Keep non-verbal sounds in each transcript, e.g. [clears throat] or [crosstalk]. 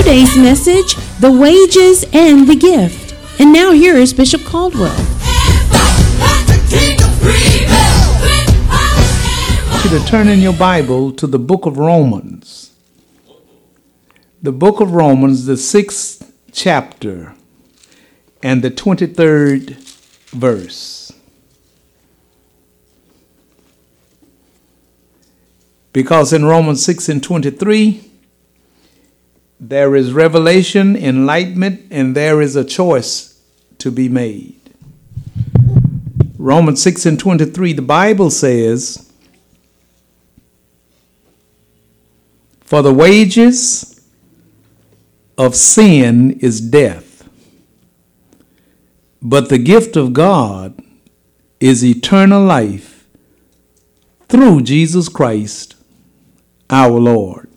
Today's message The Wages and the Gift. And now here is Bishop Caldwell. To turn in your Bible to the book of Romans. The book of Romans, the sixth chapter, and the 23rd verse. Because in Romans 6 and 23, there is revelation, enlightenment, and there is a choice to be made. Romans 6 and 23, the Bible says, For the wages of sin is death, but the gift of God is eternal life through Jesus Christ our Lord.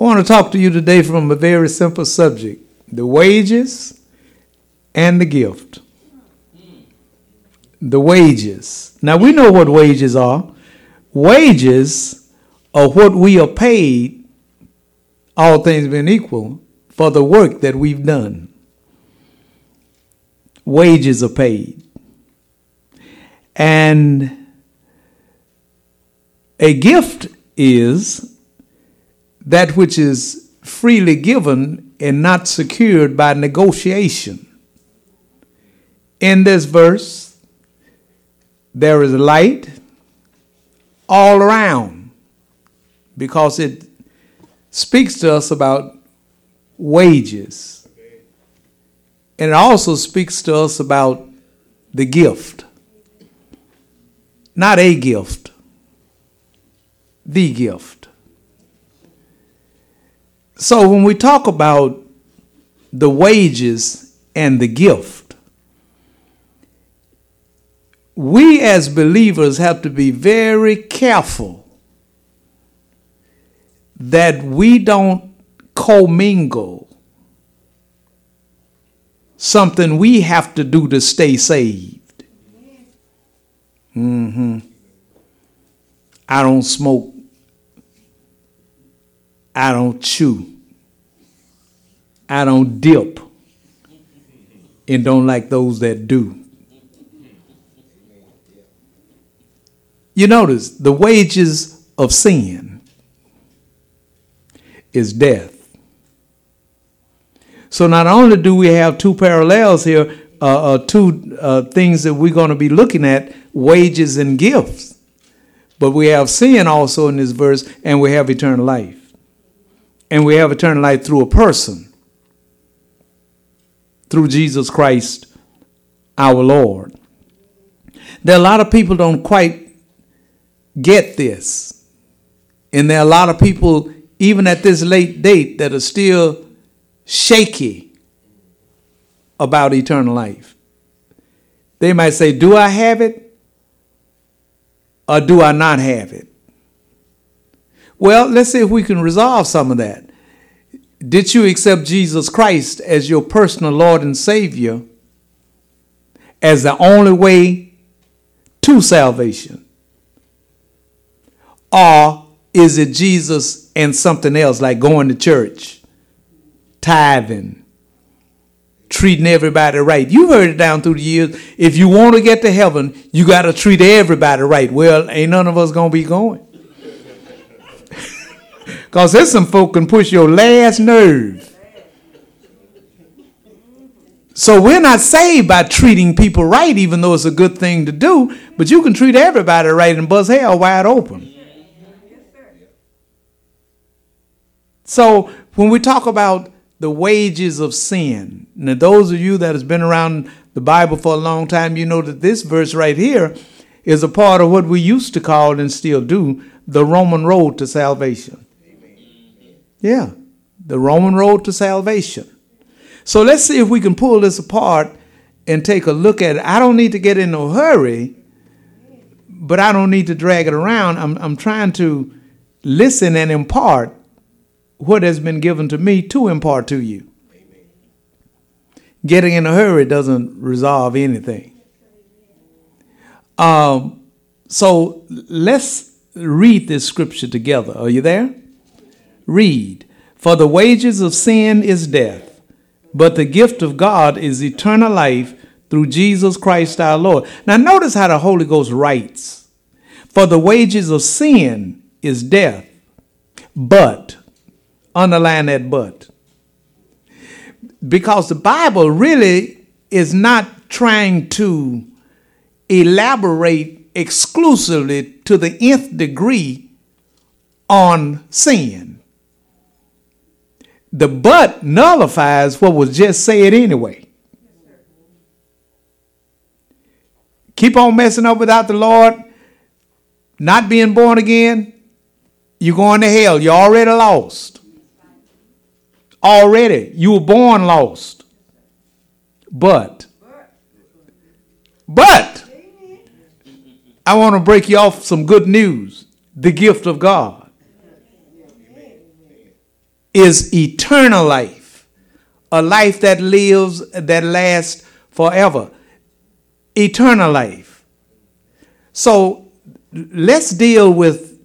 I want to talk to you today from a very simple subject the wages and the gift. The wages. Now we know what wages are. Wages are what we are paid, all things being equal, for the work that we've done. Wages are paid. And a gift is that which is freely given and not secured by negotiation. In this verse, there is light all around because it speaks to us about wages. And it also speaks to us about the gift. Not a gift, the gift. So when we talk about the wages and the gift, we as believers have to be very careful that we don't commingle something we have to do to stay saved. Mm-hmm. I don't smoke. I don't chew. I don't dip. And don't like those that do. You notice the wages of sin is death. So not only do we have two parallels here, uh, uh, two uh, things that we're going to be looking at wages and gifts, but we have sin also in this verse, and we have eternal life. And we have eternal life through a person, through Jesus Christ our Lord. There are a lot of people don't quite get this. And there are a lot of people, even at this late date, that are still shaky about eternal life. They might say, Do I have it? Or do I not have it? Well, let's see if we can resolve some of that. Did you accept Jesus Christ as your personal Lord and Savior as the only way to salvation? Or is it Jesus and something else like going to church, tithing, treating everybody right? You've heard it down through the years. If you want to get to heaven, you got to treat everybody right. Well, ain't none of us going to be going. Because there's some folk can push your last nerve. So we're not saved by treating people right, even though it's a good thing to do, but you can treat everybody right and buzz hell wide open. So when we talk about the wages of sin, now those of you that has been around the Bible for a long time, you know that this verse right here is a part of what we used to call and still do the Roman road to salvation. Yeah, the Roman road to salvation. So let's see if we can pull this apart and take a look at it. I don't need to get in a hurry, but I don't need to drag it around. I'm, I'm trying to listen and impart what has been given to me to impart to you. Getting in a hurry doesn't resolve anything. Um, so let's read this scripture together. Are you there? Read. For the wages of sin is death, but the gift of God is eternal life through Jesus Christ our Lord. Now, notice how the Holy Ghost writes For the wages of sin is death, but, underline that but. Because the Bible really is not trying to elaborate exclusively to the nth degree on sin. The but nullifies what was just said anyway. Keep on messing up without the Lord, not being born again, you're going to hell. You're already lost. Already. You were born lost. But, but, I want to break you off some good news. The gift of God is eternal life, a life that lives, that lasts forever. Eternal life. So let's deal with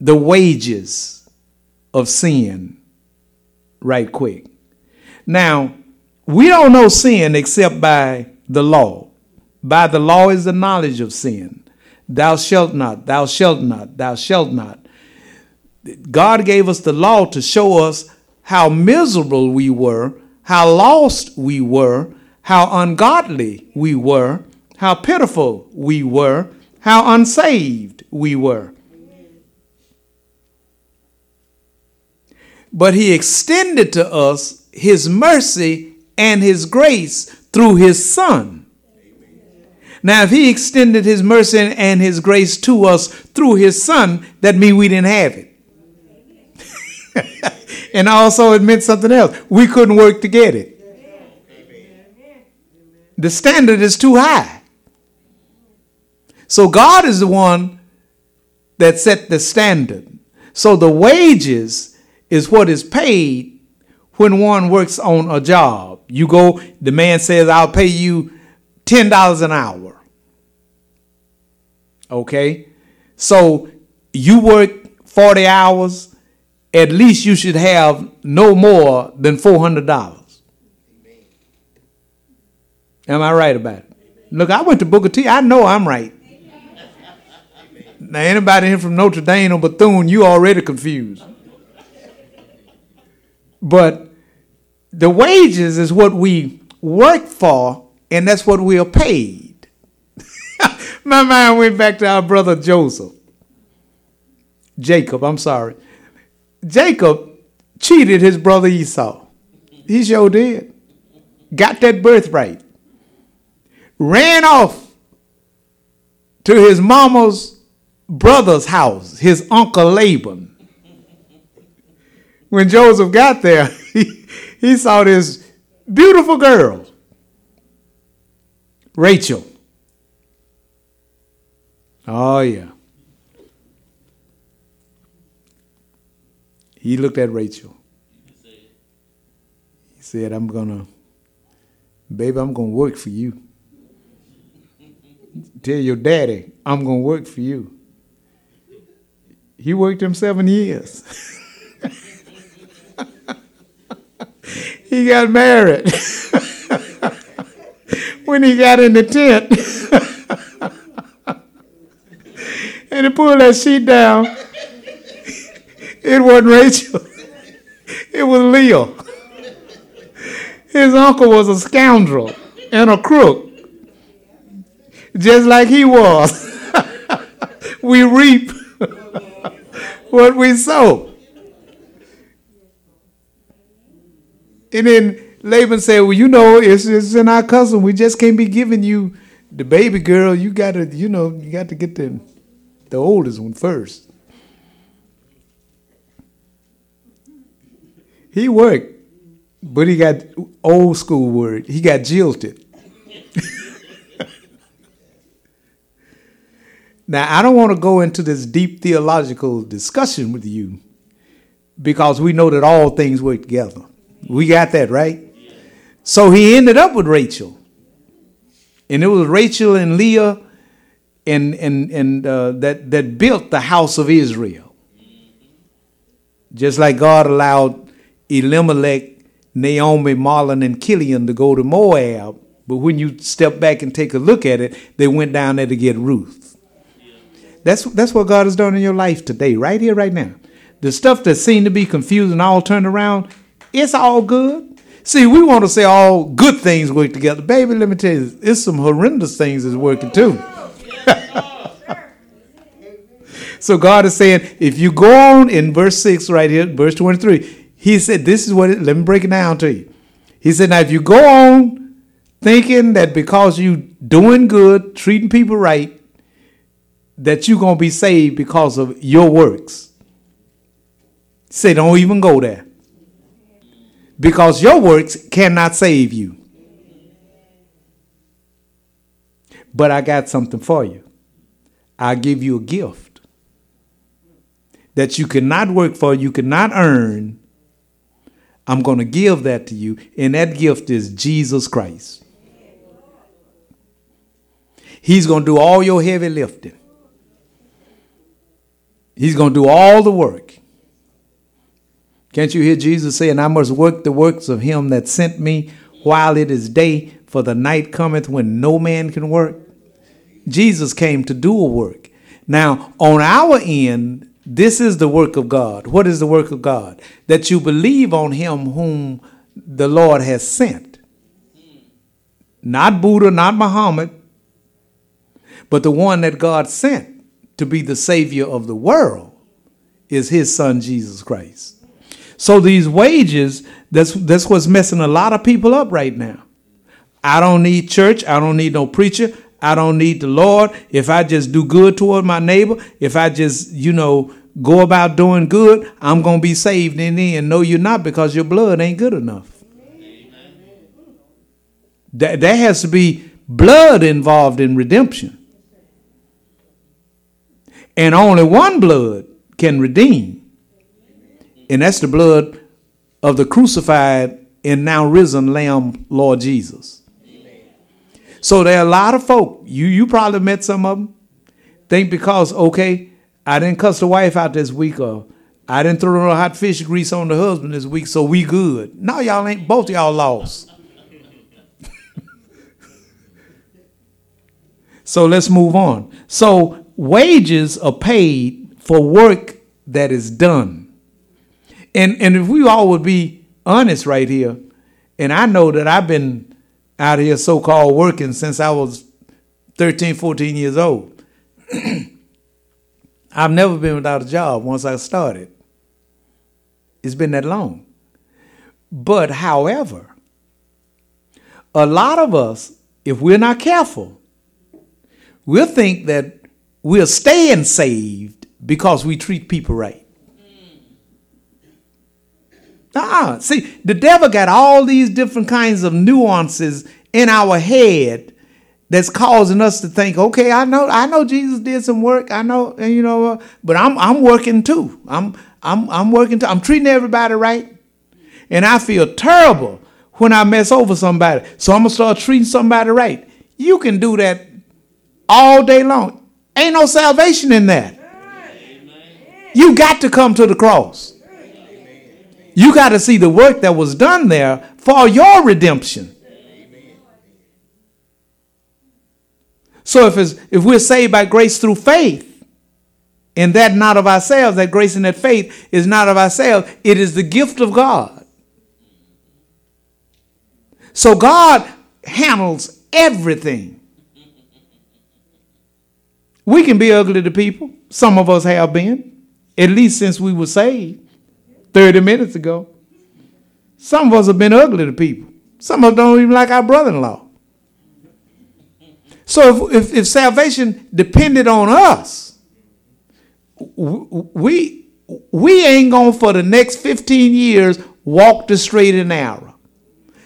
the wages of sin right quick. Now, we don't know sin except by the law. By the law is the knowledge of sin. Thou shalt not, thou shalt not, thou shalt not. God gave us the law to show us how miserable we were, how lost we were, how ungodly we were, how pitiful we were, how unsaved we were. But He extended to us His mercy and His grace through His Son. Now, if he extended his mercy and his grace to us through his son, that means we didn't have it. [laughs] and also, it meant something else. We couldn't work to get it. The standard is too high. So, God is the one that set the standard. So, the wages is what is paid when one works on a job. You go, the man says, I'll pay you $10 an hour. Okay? So you work 40 hours, at least you should have no more than $400. Am I right about it? Look, I went to Booker T. I know I'm right. Now, anybody here from Notre Dame or Bethune, you already confused. But the wages is what we work for and that's what we are paid. [laughs] My mind went back to our brother Joseph. Jacob, I'm sorry. Jacob cheated his brother Esau. He sure did. Got that birthright. Ran off to his mama's brother's house, his uncle Laban. When Joseph got there, [laughs] he, he saw this beautiful girl Rachel. Oh, yeah. He looked at Rachel. He said, I'm going to, baby, I'm going to work for you. Tell your daddy, I'm going to work for you. He worked him seven years. [laughs] he got married. [laughs] when he got in the tent [laughs] and he pulled that sheet down, it wasn't Rachel, [laughs] it was Leah. His uncle was a scoundrel and a crook, just like he was. [laughs] we reap [laughs] what we sow. And then Laban said, Well, you know, it's, it's in our custom. We just can't be giving you the baby girl, you got to, you know, you got to get the the oldest one first. He worked, but he got old school word. He got jilted. [laughs] now, I don't want to go into this deep theological discussion with you because we know that all things work together. We got that, right? So he ended up with Rachel. And it was Rachel and Leah and, and, and uh, that, that built the house of Israel. Just like God allowed Elimelech, Naomi, Mahlon, and Chilion to go to Moab. But when you step back and take a look at it, they went down there to get Ruth. That's, that's what God has done in your life today, right here, right now. The stuff that seemed to be confusing all turned around, it's all good. See, we want to say all good things work together. Baby, let me tell you, it's some horrendous things that's working too. [laughs] so God is saying, if you go on in verse 6 right here, verse 23, he said, This is what it, let me break it down to you. He said, Now, if you go on thinking that because you doing good, treating people right, that you're going to be saved because of your works, say, Don't even go there. Because your works cannot save you. But I got something for you. i give you a gift that you cannot work for, you cannot earn, I'm going to give that to you. And that gift is Jesus Christ. He's going to do all your heavy lifting. He's going to do all the work. Can't you hear Jesus saying, I must work the works of him that sent me while it is day, for the night cometh when no man can work? Jesus came to do a work. Now, on our end, this is the work of God. What is the work of God? That you believe on him whom the Lord has sent. Not Buddha, not Muhammad, but the one that God sent to be the Savior of the world is his son, Jesus Christ. So these wages, that's, that's what's messing a lot of people up right now. I don't need church. I don't need no preacher. I don't need the Lord. If I just do good toward my neighbor, if I just, you know, go about doing good, I'm going to be saved in the end. No, you're not because your blood ain't good enough. That, there has to be blood involved in redemption. And only one blood can redeem. And that's the blood of the crucified and now risen Lamb, Lord Jesus. So there are a lot of folk, you, you probably met some of them, think because, okay, I didn't cuss the wife out this week or I didn't throw no hot fish grease on the husband this week, so we good. No, y'all ain't, both y'all lost. [laughs] so let's move on. So wages are paid for work that is done. And, and if we all would be honest right here, and I know that I've been out here so called working since I was 13, 14 years old. I've never been without a job once I started. It's been that long. But however, a lot of us, if we're not careful, we'll think that we're staying saved because we treat people right. Ah, see, the devil got all these different kinds of nuances in our head that's causing us to think, okay, I know, I know Jesus did some work. I know, and you know, but I'm I'm working too. I'm I'm I'm working too. I'm treating everybody right, and I feel terrible when I mess over somebody. So I'm gonna start treating somebody right. You can do that all day long. Ain't no salvation in that. You got to come to the cross. You got to see the work that was done there for your redemption. So if if we're saved by grace through faith, and that not of ourselves, that grace and that faith is not of ourselves, it is the gift of God. So God handles everything. We can be ugly to people. Some of us have been, at least since we were saved 30 minutes ago. Some of us have been ugly to people. Some of us don't even like our brother in law. So if, if, if salvation depended on us, we we ain't going for the next 15 years walk the straight and narrow.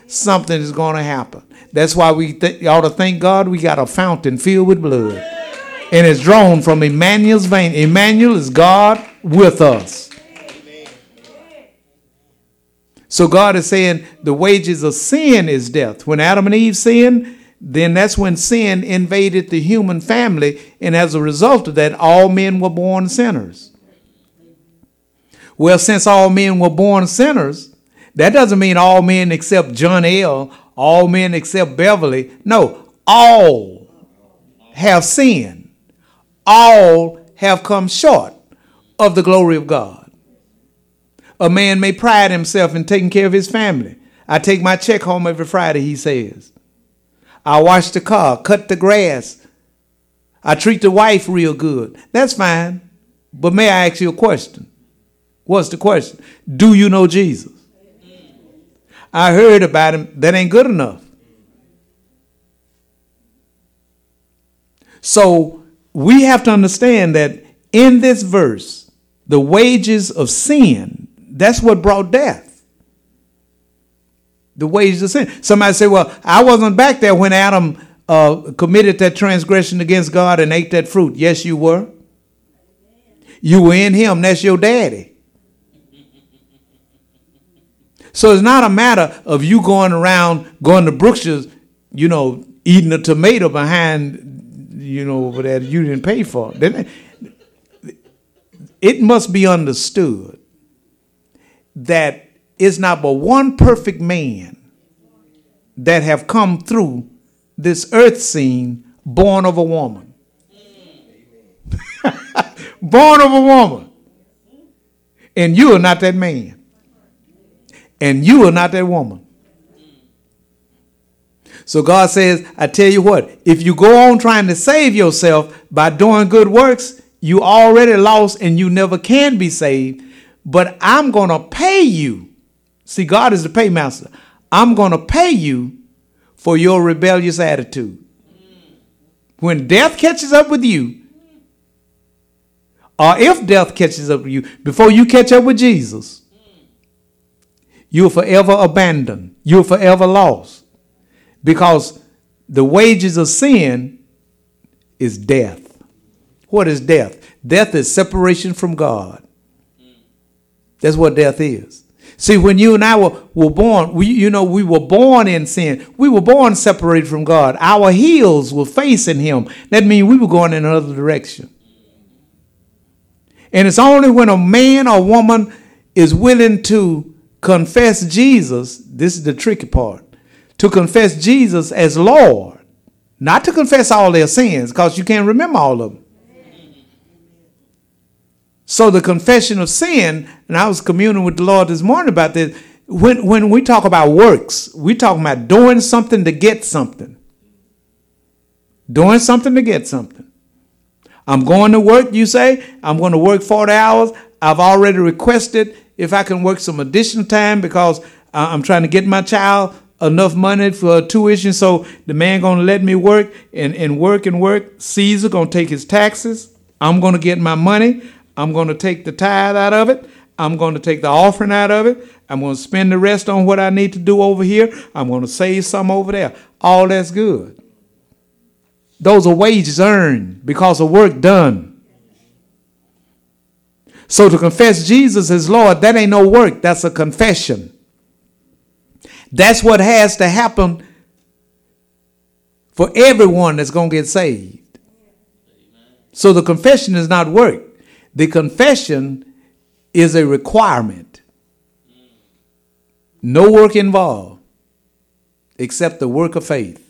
Something is going to happen. That's why we th- ought to thank God we got a fountain filled with blood. And it's drawn from Emmanuel's vein. Emmanuel is God with us. So God is saying the wages of sin is death. When Adam and Eve sinned, then that's when sin invaded the human family. And as a result of that, all men were born sinners. Well, since all men were born sinners, that doesn't mean all men except John L., all men except Beverly. No, all have sinned. All have come short of the glory of God. A man may pride himself in taking care of his family. I take my check home every Friday, he says. I wash the car, cut the grass. I treat the wife real good. That's fine. But may I ask you a question? What's the question? Do you know Jesus? I heard about him. That ain't good enough. So we have to understand that in this verse, the wages of sin, that's what brought death. The wages of sin. Somebody say, well, I wasn't back there when Adam uh, committed that transgression against God and ate that fruit. Yes, you were. You were in him. That's your daddy. So it's not a matter of you going around, going to Brookshire's, you know, eating a tomato behind, you know, over there you didn't pay for. It must be understood that it's not but one perfect man that have come through this earth scene born of a woman. [laughs] born of a woman. And you are not that man and you are not that woman. So God says, I tell you what, if you go on trying to save yourself by doing good works, you already lost and you never can be saved. But I'm going to pay you. See, God is the paymaster. I'm going to pay you for your rebellious attitude. When death catches up with you, or if death catches up with you, before you catch up with Jesus, you're forever abandoned. You're forever lost. Because the wages of sin is death. What is death? Death is separation from God. That's what death is. See, when you and I were, were born, we, you know, we were born in sin. We were born separated from God. Our heels were facing Him. That means we were going in another direction. And it's only when a man or woman is willing to confess Jesus, this is the tricky part, to confess Jesus as Lord, not to confess all their sins, because you can't remember all of them. So the confession of sin, and I was communing with the Lord this morning about this. When, when we talk about works, we talk about doing something to get something. Doing something to get something. I'm going to work, you say. I'm going to work 40 hours. I've already requested if I can work some additional time because I'm trying to get my child enough money for tuition. So the man gonna let me work and, and work and work. Caesar gonna take his taxes. I'm gonna get my money. I'm gonna take the tithe out of it. I'm gonna take the offering out of it. I'm gonna spend the rest on what I need to do over here. I'm gonna save some over there. All that's good. Those are wages earned because of work done. So to confess Jesus as Lord, that ain't no work, that's a confession. That's what has to happen for everyone that's going to get saved. So the confession is not work. The confession is a requirement. No work involved except the work of faith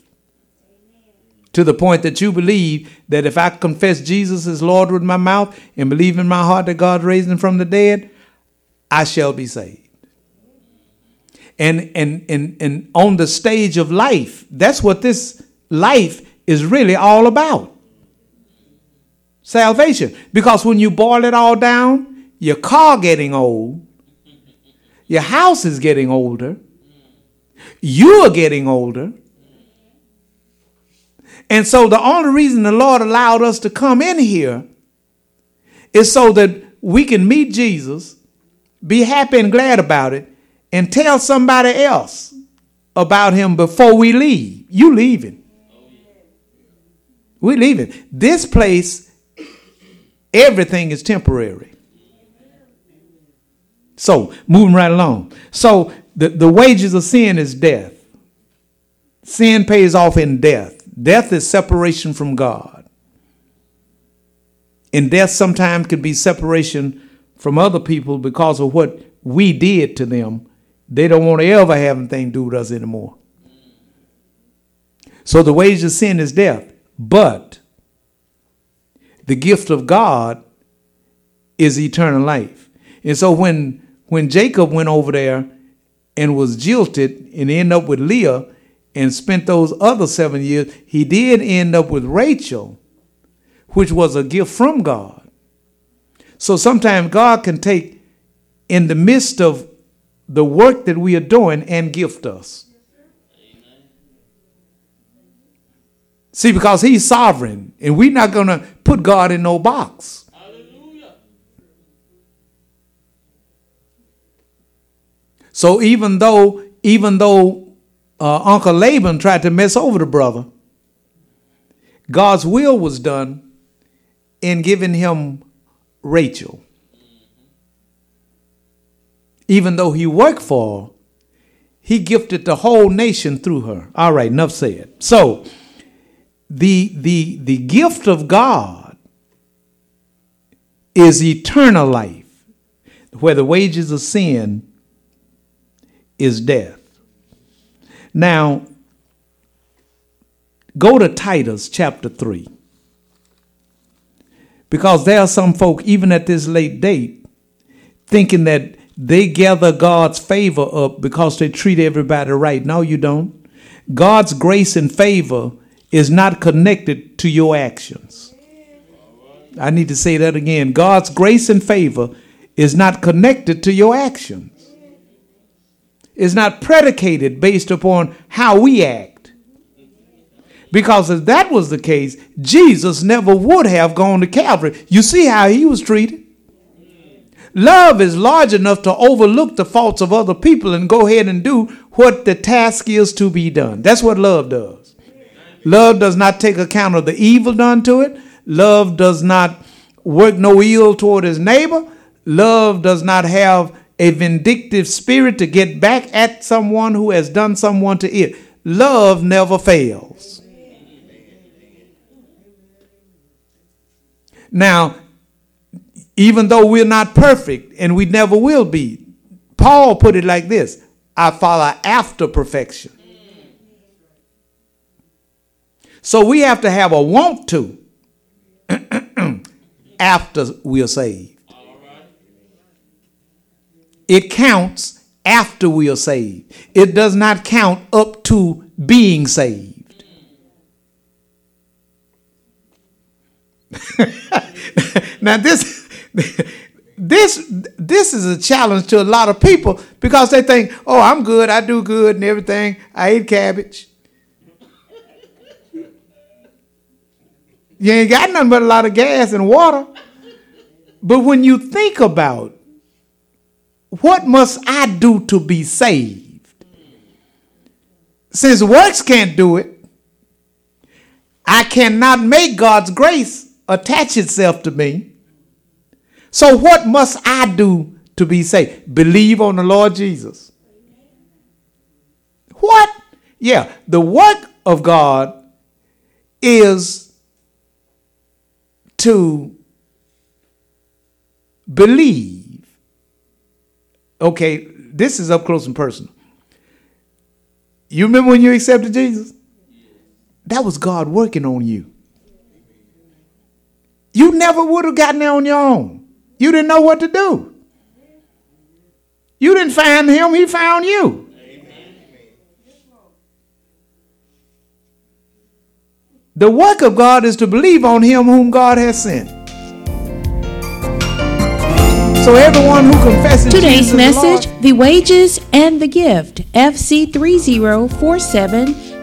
to the point that you believe that if I confess Jesus as Lord with my mouth and believe in my heart that God raised him from the dead, I shall be saved. And, and, and, and on the stage of life, that's what this life is really all about salvation. Because when you boil it all down, your car getting old, your house is getting older, you're getting older And so the only reason the Lord allowed us to come in here is so that we can meet Jesus, be happy and glad about it, and tell somebody else about him before we leave. You leaving. We leaving. This place, everything is temporary. So, moving right along. So, the, the wages of sin is death. Sin pays off in death. Death is separation from God. And death sometimes can be separation from other people because of what we did to them. They don't want to ever have anything to do with us anymore. So the wages of sin is death. But the gift of God is eternal life. And so when when Jacob went over there and was jilted and ended up with Leah and spent those other seven years, he did end up with Rachel, which was a gift from God. So sometimes God can take in the midst of the work that we are doing and gift us. See, because he's sovereign, and we're not going to put God in no box. So even though, even though uh, Uncle Laban tried to mess over the brother, God's will was done in giving him Rachel. Even though he worked for her, he gifted the whole nation through her. All right, enough said. So the the the gift of God is eternal life, where the wages of sin is death. Now, go to Titus chapter 3. Because there are some folk, even at this late date, thinking that they gather God's favor up because they treat everybody right. No, you don't. God's grace and favor is not connected to your actions. I need to say that again. God's grace and favor is not connected to your actions is not predicated based upon how we act. Because if that was the case, Jesus never would have gone to Calvary. You see how he was treated? Love is large enough to overlook the faults of other people and go ahead and do what the task is to be done. That's what love does. Love does not take account of the evil done to it. Love does not work no ill toward his neighbor. Love does not have a vindictive spirit to get back at someone who has done someone to it. Love never fails. Now, even though we're not perfect and we never will be, Paul put it like this I follow after perfection. So we have to have a want to [clears throat] after we are saved. It counts after we are saved. It does not count up to being saved. [laughs] now this [laughs] this this is a challenge to a lot of people because they think, "Oh, I'm good. I do good and everything. I eat cabbage." You ain't got nothing but a lot of gas and water. But when you think about what must I do to be saved? Since works can't do it, I cannot make God's grace attach itself to me. So, what must I do to be saved? Believe on the Lord Jesus. What? Yeah, the work of God is to believe okay, this is up close and personal. You remember when you accepted Jesus? That was God working on you. You never would have gotten there on your own. You didn't know what to do. You didn't find him, he found you. The work of God is to believe on him whom God has sent. So everyone who confesses Today's Jesus message, the, the wages and the gift. FC 3047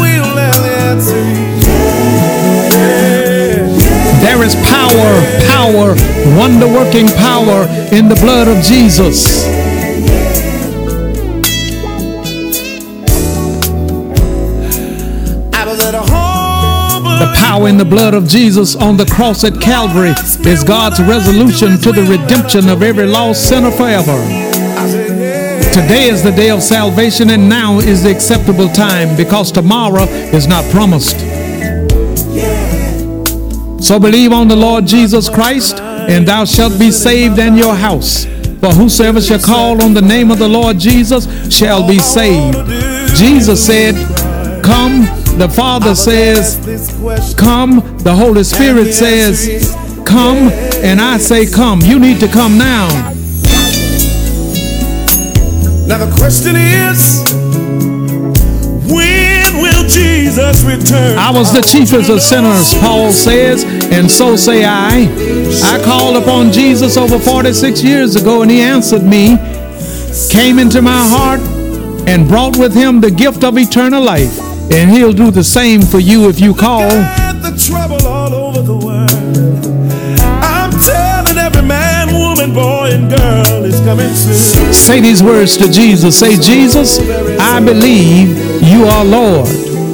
will? And the answer is yes. There is power, power, wonder working power in the blood of Jesus. I was at a home. The power in the blood of Jesus on the cross at Calvary is God's resolution to the redemption of every lost sinner forever. Today is the day of salvation, and now is the acceptable time because tomorrow is not promised. So believe on the Lord Jesus Christ, and thou shalt be saved and your house. For whosoever shall call on the name of the Lord Jesus shall be saved. Jesus said, Come. The Father says, Come. The Holy Spirit says, Come. And I say, Come. You need to come now. Now the question is, when will Jesus return? I was the chiefest of sinners, Paul says, and so say I. I called upon Jesus over 46 years ago, and he answered me, came into my heart, and brought with him the gift of eternal life. And he'll do the same for you if you call. Woman, boy, and girl is coming soon. Say these words to Jesus. Say, Jesus, I believe you are Lord.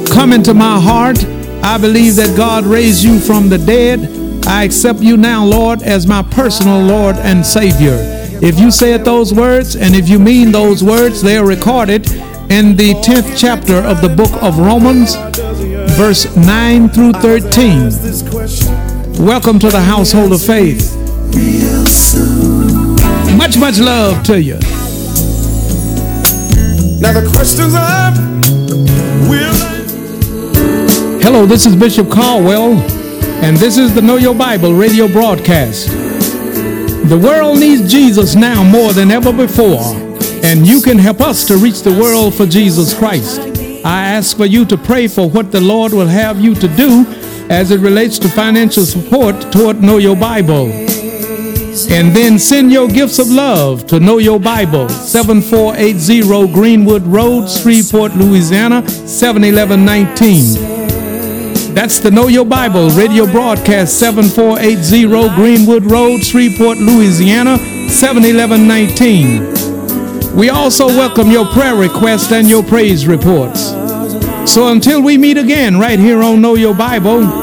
Come into my heart. I believe that God raised you from the dead. I accept you now, Lord, as my personal Lord and Savior. If you said those words and if you mean those words, they are recorded in the 10th chapter of the book of Romans, verse 9 through 13. Welcome to the household of faith. Much, much love to you. Now the questions are, will? Hello, this is Bishop Caldwell, and this is the Know Your Bible radio broadcast. The world needs Jesus now more than ever before, and you can help us to reach the world for Jesus Christ. I ask for you to pray for what the Lord will have you to do as it relates to financial support toward Know Your Bible. And then send your gifts of love to Know Your Bible, 7480 Greenwood Road, Shreveport, Louisiana, 71119. That's the Know Your Bible radio broadcast, 7480 Greenwood Road, Shreveport, Louisiana, 71119. We also welcome your prayer requests and your praise reports. So until we meet again right here on Know Your Bible,